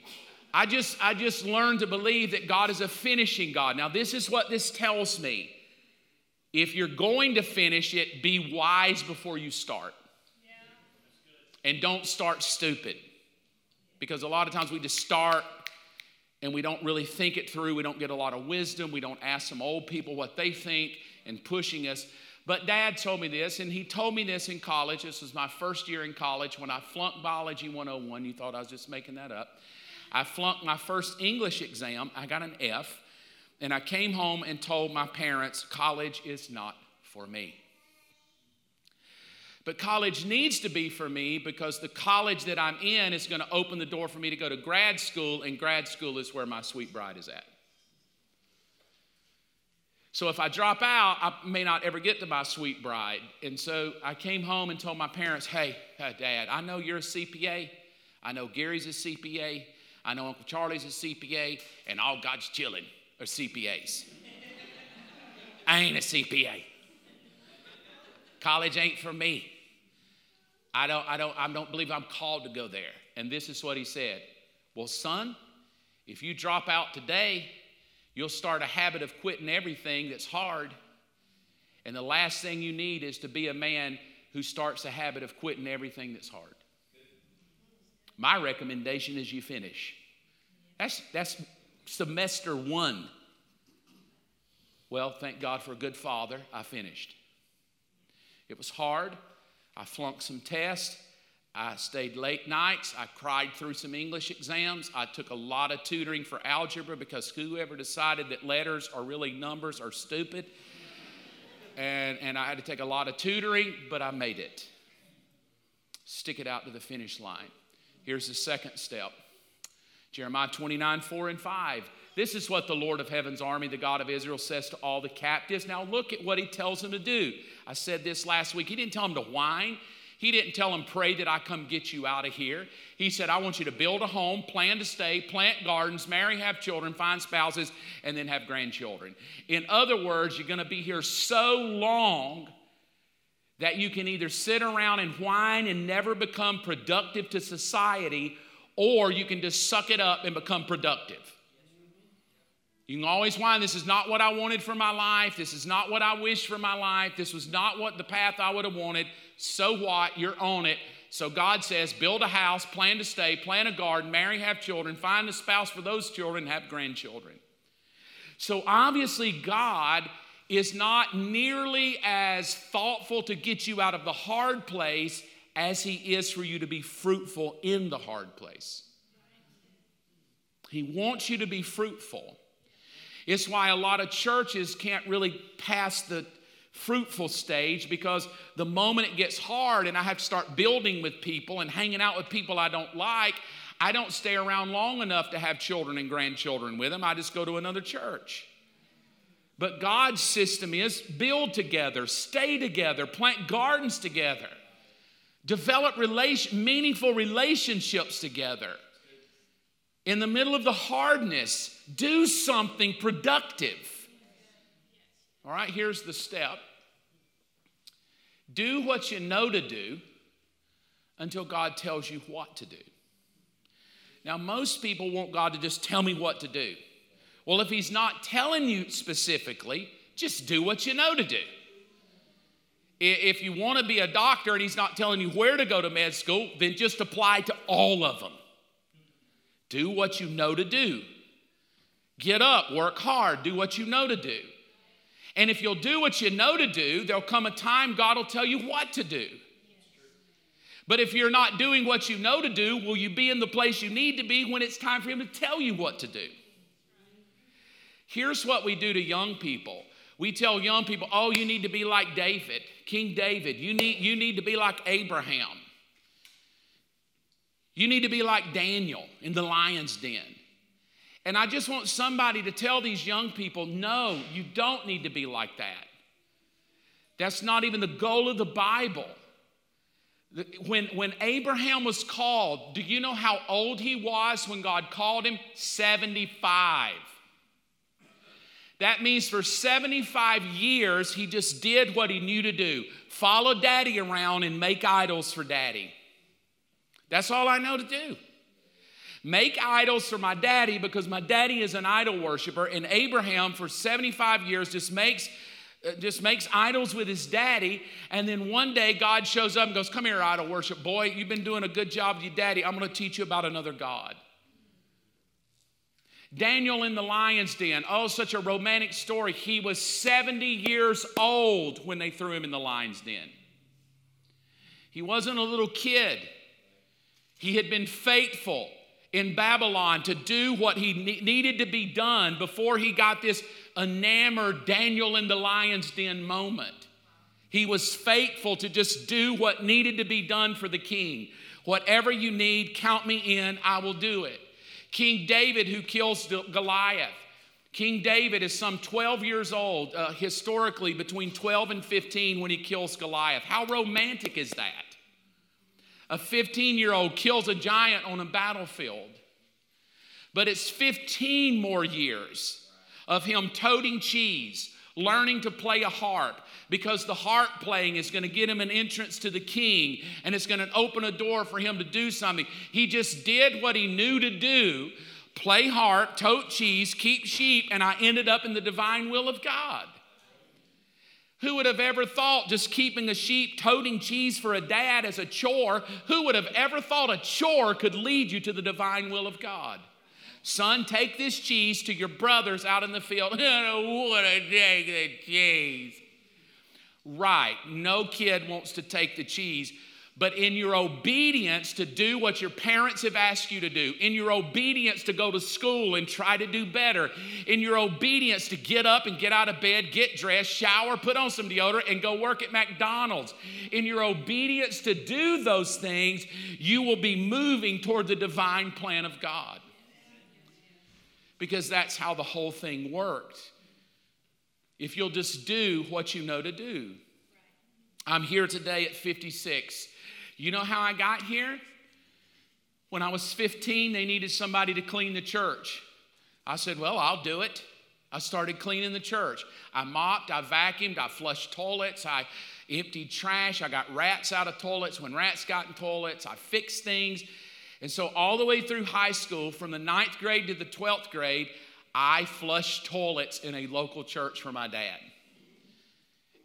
I just, I just learned to believe that God is a finishing God. Now, this is what this tells me. If you're going to finish it, be wise before you start. And don't start stupid. Because a lot of times we just start and we don't really think it through. We don't get a lot of wisdom. We don't ask some old people what they think and pushing us. But dad told me this, and he told me this in college. This was my first year in college when I flunked Biology 101. You thought I was just making that up. I flunked my first English exam. I got an F. And I came home and told my parents, college is not for me. But college needs to be for me because the college that I'm in is going to open the door for me to go to grad school, and grad school is where my sweet bride is at. So if I drop out, I may not ever get to my sweet bride. And so I came home and told my parents, hey, dad, I know you're a CPA. I know Gary's a CPA. I know Uncle Charlie's a CPA, and all God's children are CPAs. I ain't a CPA. College ain't for me. I don't, I don't, I don't believe I'm called to go there. And this is what he said. Well, son, if you drop out today, you'll start a habit of quitting everything that's hard. And the last thing you need is to be a man who starts a habit of quitting everything that's hard. My recommendation is you finish. That's, that's semester one. Well, thank God for a good father, I finished. It was hard. I flunked some tests. I stayed late nights. I cried through some English exams. I took a lot of tutoring for algebra because whoever decided that letters are really numbers are stupid. And, and I had to take a lot of tutoring, but I made it. Stick it out to the finish line. Here's the second step Jeremiah 29, 4 and 5. This is what the Lord of heaven's army, the God of Israel, says to all the captives. Now look at what he tells them to do. I said this last week. He didn't tell them to whine. He didn't tell them, pray that I come get you out of here. He said, I want you to build a home, plan to stay, plant gardens, marry, have children, find spouses, and then have grandchildren. In other words, you're going to be here so long that you can either sit around and whine and never become productive to society, or you can just suck it up and become productive. You can always whine, this is not what I wanted for my life. This is not what I wished for my life. This was not what the path I would have wanted. So what? You're on it. So God says, build a house, plan to stay, plant a garden, marry, have children, find a spouse for those children, have grandchildren. So obviously, God is not nearly as thoughtful to get you out of the hard place as He is for you to be fruitful in the hard place. He wants you to be fruitful. It's why a lot of churches can't really pass the fruitful stage because the moment it gets hard and I have to start building with people and hanging out with people I don't like, I don't stay around long enough to have children and grandchildren with them. I just go to another church. But God's system is build together, stay together, plant gardens together, develop relation, meaningful relationships together in the middle of the hardness, do something productive. All right, here's the step do what you know to do until God tells you what to do. Now, most people want God to just tell me what to do. Well, if He's not telling you specifically, just do what you know to do. If you want to be a doctor and He's not telling you where to go to med school, then just apply to all of them. Do what you know to do. Get up, work hard, do what you know to do. And if you'll do what you know to do, there'll come a time God will tell you what to do. But if you're not doing what you know to do, will you be in the place you need to be when it's time for Him to tell you what to do? Here's what we do to young people. We tell young people, oh, you need to be like David, King David. You need, you need to be like Abraham. You need to be like Daniel in the lion's den. And I just want somebody to tell these young people no, you don't need to be like that. That's not even the goal of the Bible. When, when Abraham was called, do you know how old he was when God called him? 75. That means for 75 years, he just did what he knew to do follow daddy around and make idols for daddy. That's all I know to do. Make idols for my daddy because my daddy is an idol worshiper, and Abraham, for 75 years, just makes uh, just makes idols with his daddy. And then one day God shows up and goes, Come here, idol worship boy. You've been doing a good job with your daddy. I'm going to teach you about another God. Daniel in the lion's den. Oh, such a romantic story. He was 70 years old when they threw him in the lion's den. He wasn't a little kid. He had been faithful in Babylon to do what he ne- needed to be done before he got this enamored Daniel in the lion's den moment. He was faithful to just do what needed to be done for the king. Whatever you need, count me in, I will do it. King David, who kills Goliath. King David is some 12 years old, uh, historically between 12 and 15 when he kills Goliath. How romantic is that? A 15 year old kills a giant on a battlefield. But it's 15 more years of him toting cheese, learning to play a harp, because the harp playing is going to get him an entrance to the king and it's going to open a door for him to do something. He just did what he knew to do play harp, tote cheese, keep sheep, and I ended up in the divine will of God. Who would have ever thought just keeping a sheep, toting cheese for a dad as a chore? Who would have ever thought a chore could lead you to the divine will of God? Son, take this cheese to your brothers out in the field. I don't want to take the cheese. Right, no kid wants to take the cheese, but in your obedience to do what your parents have asked you to do, in your obedience to go to school and try to do better, in your obedience to get up and get out of bed, get dressed, shower, put on some deodorant, and go work at McDonald's, in your obedience to do those things, you will be moving toward the divine plan of God. Because that's how the whole thing worked. If you'll just do what you know to do. I'm here today at 56 you know how I got here? When I was 15, they needed somebody to clean the church. I said, Well, I'll do it. I started cleaning the church. I mopped, I vacuumed, I flushed toilets, I emptied trash, I got rats out of toilets when rats got in toilets, I fixed things. And so, all the way through high school, from the ninth grade to the 12th grade, I flushed toilets in a local church for my dad.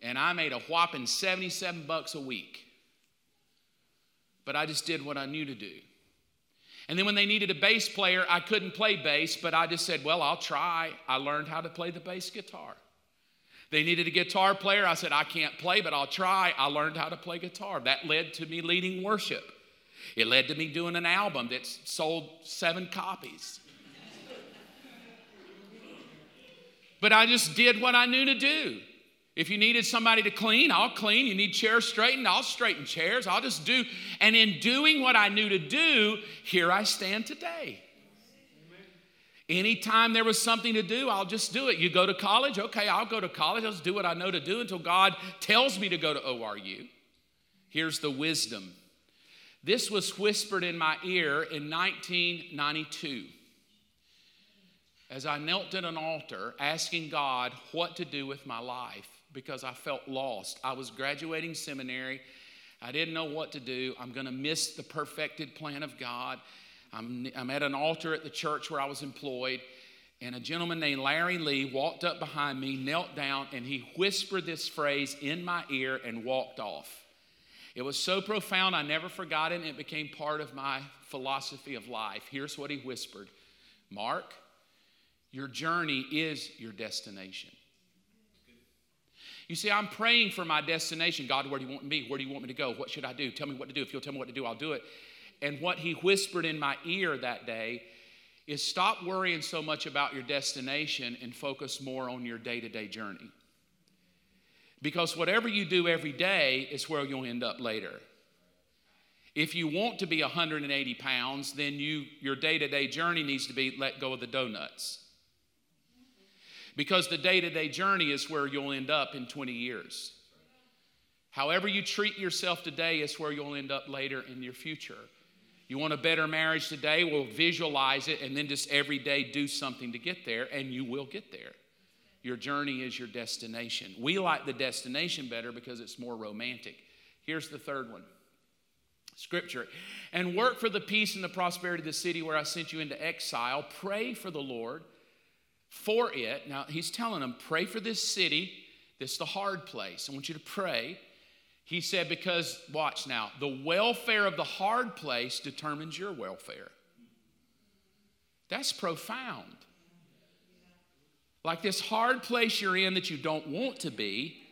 And I made a whopping 77 bucks a week but I just did what I knew to do. And then when they needed a bass player, I couldn't play bass, but I just said, Well, I'll try. I learned how to play the bass guitar. They needed a guitar player. I said, I can't play, but I'll try. I learned how to play guitar. That led to me leading worship. It led to me doing an album that sold seven copies. but I just did what I knew to do. If you needed somebody to clean, I'll clean. You need chairs straightened, I'll straighten chairs. I'll just do. And in doing what I knew to do, here I stand today. Anytime there was something to do, I'll just do it. You go to college, okay, I'll go to college. I'll just do what I know to do until God tells me to go to ORU. Here's the wisdom this was whispered in my ear in 1992 as I knelt at an altar asking God what to do with my life because I felt lost. I was graduating seminary. I didn't know what to do. I'm going to miss the perfected plan of God. I'm, I'm at an altar at the church where I was employed, and a gentleman named Larry Lee walked up behind me, knelt down, and he whispered this phrase in my ear and walked off. It was so profound, I never forgot it, it became part of my philosophy of life. Here's what he whispered Mark, your journey is your destination. You see, I'm praying for my destination. God, where do you want me? Where do you want me to go? What should I do? Tell me what to do. If you'll tell me what to do, I'll do it. And what he whispered in my ear that day is stop worrying so much about your destination and focus more on your day to day journey. Because whatever you do every day is where you'll end up later. If you want to be 180 pounds, then you, your day to day journey needs to be let go of the donuts. Because the day to day journey is where you'll end up in 20 years. However, you treat yourself today is where you'll end up later in your future. You want a better marriage today? Well, visualize it and then just every day do something to get there, and you will get there. Your journey is your destination. We like the destination better because it's more romantic. Here's the third one Scripture. And work for the peace and the prosperity of the city where I sent you into exile. Pray for the Lord for it. Now, he's telling them, pray for this city. This is the hard place. I want you to pray. He said, because, watch now, the welfare of the hard place determines your welfare. That's profound. Like this hard place you're in that you don't want to be,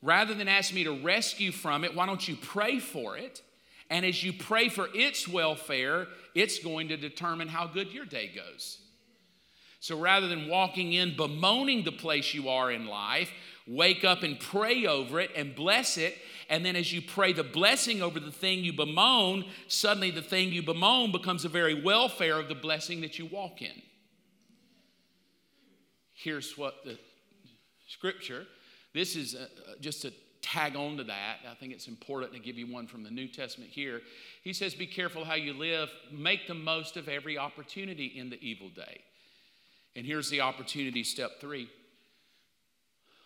rather than ask me to rescue from it, why don't you pray for it? And as you pray for its welfare, it's going to determine how good your day goes. So rather than walking in bemoaning the place you are in life, wake up and pray over it and bless it. And then as you pray the blessing over the thing you bemoan, suddenly the thing you bemoan becomes a very welfare of the blessing that you walk in. Here's what the scripture, this is a, just a tag on to that. I think it's important to give you one from the New Testament here. He says, Be careful how you live, make the most of every opportunity in the evil day. And here's the opportunity, step three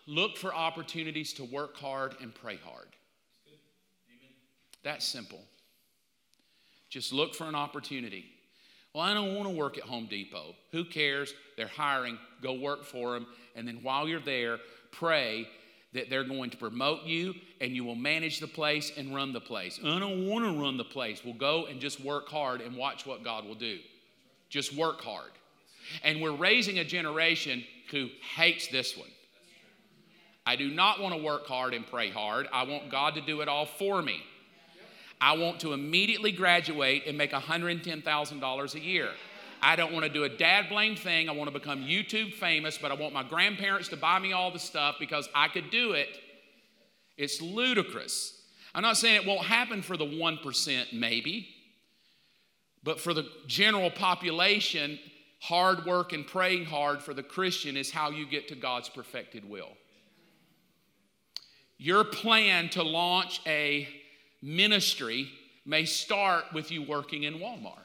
look for opportunities to work hard and pray hard. That's simple. Just look for an opportunity. Well, I don't want to work at Home Depot. Who cares? They're hiring. Go work for them. And then while you're there, pray that they're going to promote you and you will manage the place and run the place. I don't want to run the place. Well, go and just work hard and watch what God will do. Just work hard. And we're raising a generation who hates this one. I do not want to work hard and pray hard. I want God to do it all for me. I want to immediately graduate and make $110,000 a year. I don't want to do a dad blame thing. I want to become YouTube famous, but I want my grandparents to buy me all the stuff because I could do it. It's ludicrous. I'm not saying it won't happen for the 1%, maybe, but for the general population, hard work and praying hard for the Christian is how you get to God's perfected will. Your plan to launch a ministry may start with you working in Walmart.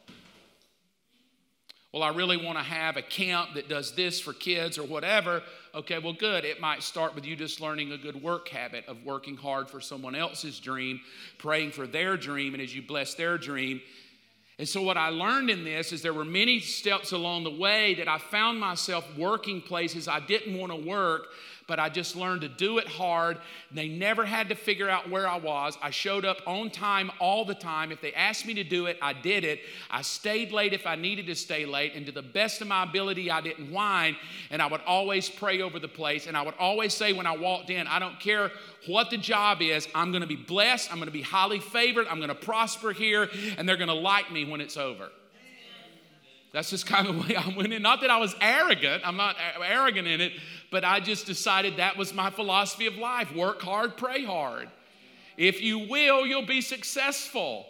Well, I really want to have a camp that does this for kids or whatever. Okay, well, good. It might start with you just learning a good work habit of working hard for someone else's dream, praying for their dream, and as you bless their dream, and so, what I learned in this is there were many steps along the way that I found myself working places I didn't want to work but I just learned to do it hard. They never had to figure out where I was. I showed up on time all the time. If they asked me to do it, I did it. I stayed late if I needed to stay late, and to the best of my ability, I didn't whine. And I would always pray over the place, and I would always say when I walked in, I don't care what the job is, I'm gonna be blessed, I'm gonna be highly favored, I'm gonna prosper here, and they're gonna like me when it's over. That's just kind of the way I went in. Not that I was arrogant, I'm not arrogant in it, but I just decided that was my philosophy of life work hard, pray hard. If you will, you'll be successful.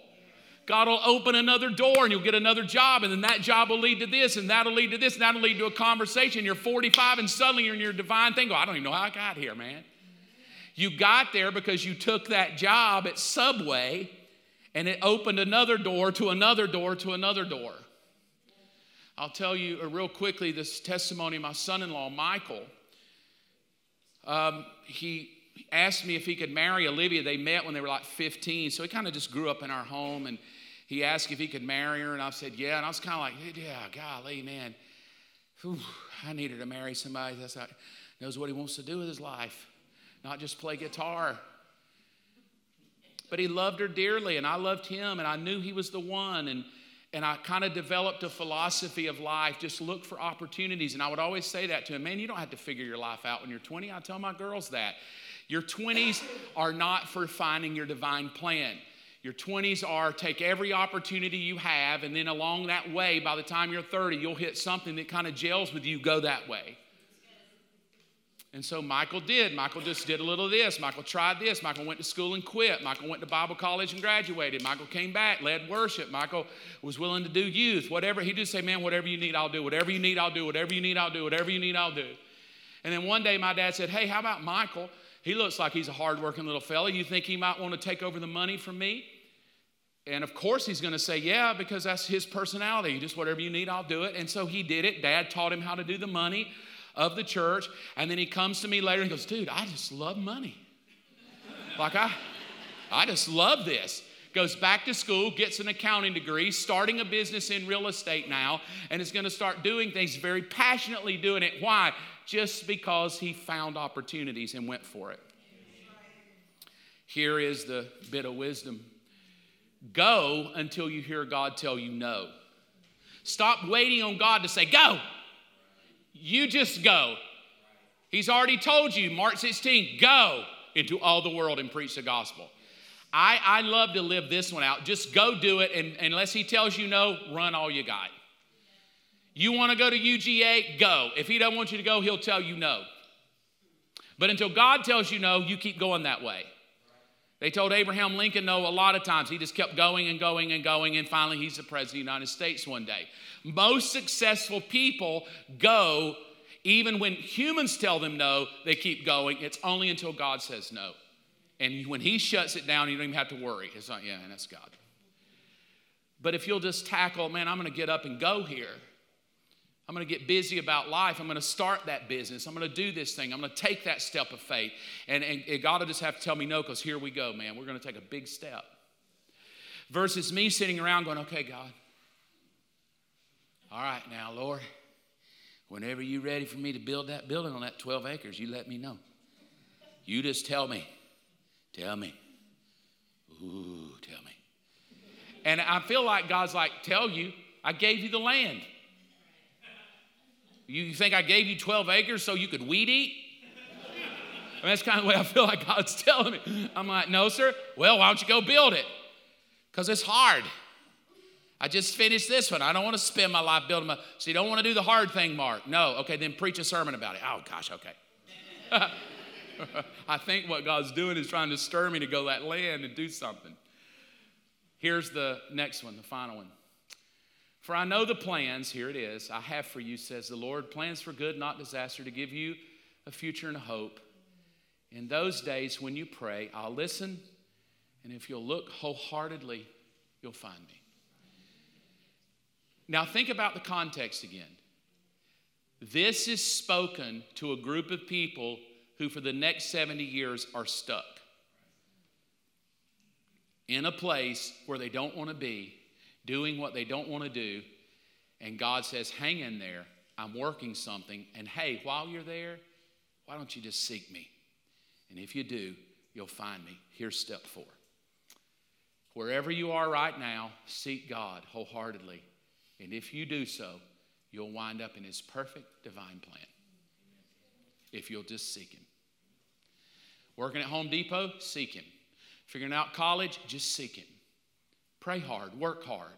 God will open another door and you'll get another job, and then that job will lead to this, and that'll lead to this, and that'll lead to a conversation. You're 45, and suddenly you're in your divine thing. Go, I don't even know how I got here, man. You got there because you took that job at Subway, and it opened another door to another door to another door. I'll tell you uh, real quickly this testimony of my son in law, Michael. Um, he asked me if he could marry Olivia. They met when they were like 15, so he kind of just grew up in our home. And he asked if he could marry her, and I said, Yeah. And I was kind of like, Yeah, golly, man. Whew, I needed to marry somebody that knows what he wants to do with his life, not just play guitar. But he loved her dearly, and I loved him, and I knew he was the one. And and I kind of developed a philosophy of life. Just look for opportunities. And I would always say that to him, man, you don't have to figure your life out when you're 20. I tell my girls that. Your 20s are not for finding your divine plan. Your 20s are take every opportunity you have, and then along that way, by the time you're 30, you'll hit something that kind of gels with you, go that way. And so Michael did. Michael just did a little of this. Michael tried this. Michael went to school and quit. Michael went to Bible college and graduated. Michael came back, led worship. Michael was willing to do youth, whatever. He just say, man, whatever you need, I'll do. Whatever you need, I'll do. Whatever you need, I'll do. Whatever you need, I'll do. And then one day my dad said, hey, how about Michael? He looks like he's a hardworking little fella. You think he might want to take over the money from me? And of course, he's going to say, Yeah, because that's his personality. Just whatever you need, I'll do it. And so he did it. Dad taught him how to do the money of the church. And then he comes to me later and goes, Dude, I just love money. like, I, I just love this. Goes back to school, gets an accounting degree, starting a business in real estate now, and is going to start doing things very passionately doing it. Why? Just because he found opportunities and went for it. Here is the bit of wisdom Go until you hear God tell you no. Stop waiting on God to say, go. You just go. He's already told you, Mark 16, go into all the world and preach the gospel. I, I love to live this one out. Just go do it, and unless he tells you no, run all you got. You want to go to UGA? Go. If he doesn't want you to go, he'll tell you no. But until God tells you no, you keep going that way. They told Abraham Lincoln no a lot of times. He just kept going and going and going, and finally he's the president of the United States one day. Most successful people go even when humans tell them no, they keep going. It's only until God says no. And when he shuts it down, you don't even have to worry. It's not, yeah, and that's God. But if you'll just tackle, man, I'm going to get up and go here. I'm going to get busy about life. I'm going to start that business. I'm going to do this thing. I'm going to take that step of faith. And, and, and God will just have to tell me no because here we go, man. We're going to take a big step. Versus me sitting around going, okay, God. All right, now, Lord, whenever you're ready for me to build that building on that 12 acres, you let me know. You just tell me. Tell me. Ooh, tell me. And I feel like God's like, tell you, I gave you the land. You think I gave you 12 acres so you could weed eat? I mean, that's kind of the way I feel like God's telling me. I'm like, no, sir. Well, why don't you go build it? Because it's hard. I just finished this one. I don't want to spend my life building my. So you don't want to do the hard thing, Mark? No. Okay, then preach a sermon about it. Oh, gosh, okay. I think what God's doing is trying to stir me to go that land and do something. Here's the next one, the final one. For I know the plans, here it is, I have for you, says the Lord, plans for good, not disaster, to give you a future and a hope. In those days when you pray, I'll listen, and if you'll look wholeheartedly, you'll find me. Now, think about the context again. This is spoken to a group of people who, for the next 70 years, are stuck in a place where they don't want to be doing what they don't want to do. And God says, Hang in there. I'm working something. And hey, while you're there, why don't you just seek me? And if you do, you'll find me. Here's step four. Wherever you are right now, seek God wholeheartedly. And if you do so, you'll wind up in His perfect divine plan. If you'll just seek Him. Working at Home Depot, seek Him. Figuring out college, just seek Him. Pray hard, work hard.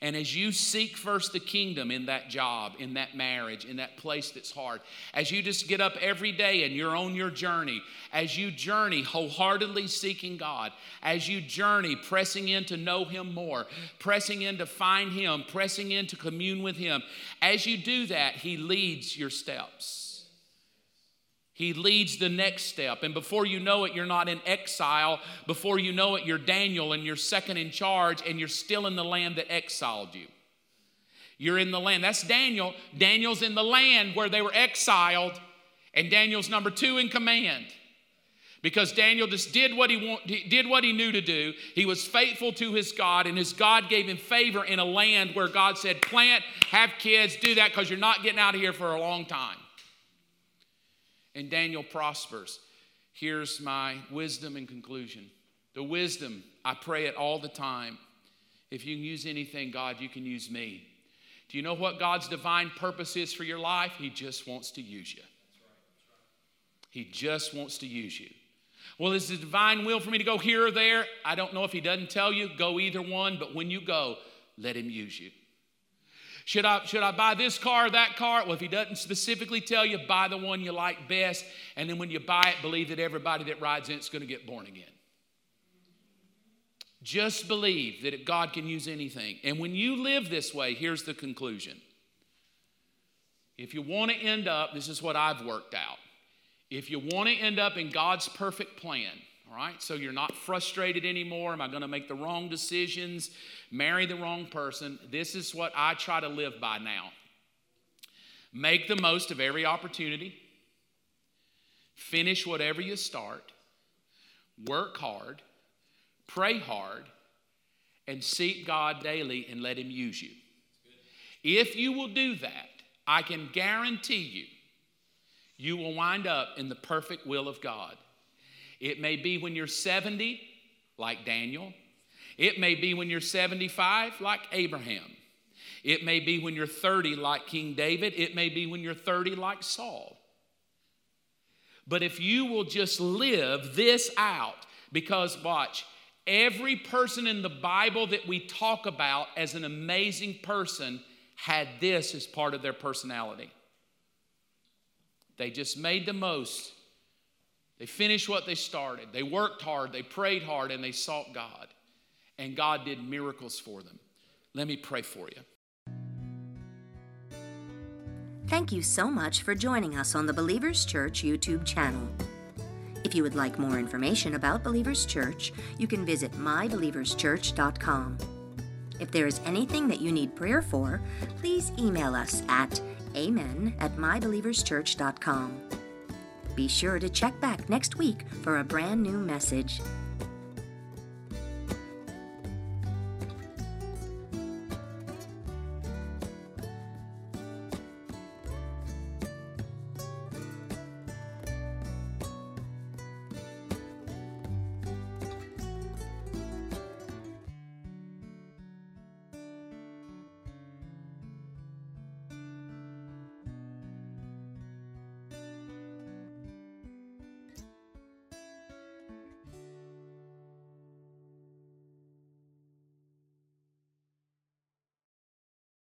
And as you seek first the kingdom in that job, in that marriage, in that place that's hard, as you just get up every day and you're on your journey, as you journey wholeheartedly seeking God, as you journey pressing in to know Him more, pressing in to find Him, pressing in to commune with Him, as you do that, He leads your steps. He leads the next step. And before you know it, you're not in exile. Before you know it, you're Daniel and you're second in charge and you're still in the land that exiled you. You're in the land. That's Daniel. Daniel's in the land where they were exiled, and Daniel's number two in command. Because Daniel just did what he want, did what he knew to do. He was faithful to his God, and his God gave him favor in a land where God said, "Plant, have kids, do that, because you're not getting out of here for a long time." And Daniel prospers. Here's my wisdom and conclusion. The wisdom, I pray it all the time. If you can use anything, God, you can use me. Do you know what God's divine purpose is for your life? He just wants to use you. He just wants to use you. Well, is the divine will for me to go here or there? I don't know if He doesn't tell you, go either one, but when you go, let Him use you. Should I, should I buy this car or that car? Well, if he doesn't specifically tell you, buy the one you like best. And then when you buy it, believe that everybody that rides in it's going to get born again. Just believe that God can use anything. And when you live this way, here's the conclusion. If you want to end up, this is what I've worked out. If you want to end up in God's perfect plan, right, so you're not frustrated anymore. Am I going to make the wrong decisions, marry the wrong person? This is what I try to live by now. Make the most of every opportunity, finish whatever you start, work hard, pray hard, and seek God daily and let Him use you. If you will do that, I can guarantee you, you will wind up in the perfect will of God. It may be when you're 70, like Daniel. It may be when you're 75, like Abraham. It may be when you're 30, like King David. It may be when you're 30, like Saul. But if you will just live this out, because watch, every person in the Bible that we talk about as an amazing person had this as part of their personality. They just made the most. They finished what they started. They worked hard, they prayed hard, and they sought God. And God did miracles for them. Let me pray for you. Thank you so much for joining us on the Believers Church YouTube channel. If you would like more information about Believers Church, you can visit mybelieverschurch.com. If there is anything that you need prayer for, please email us at amen at mybelieverschurch.com. Be sure to check back next week for a brand new message.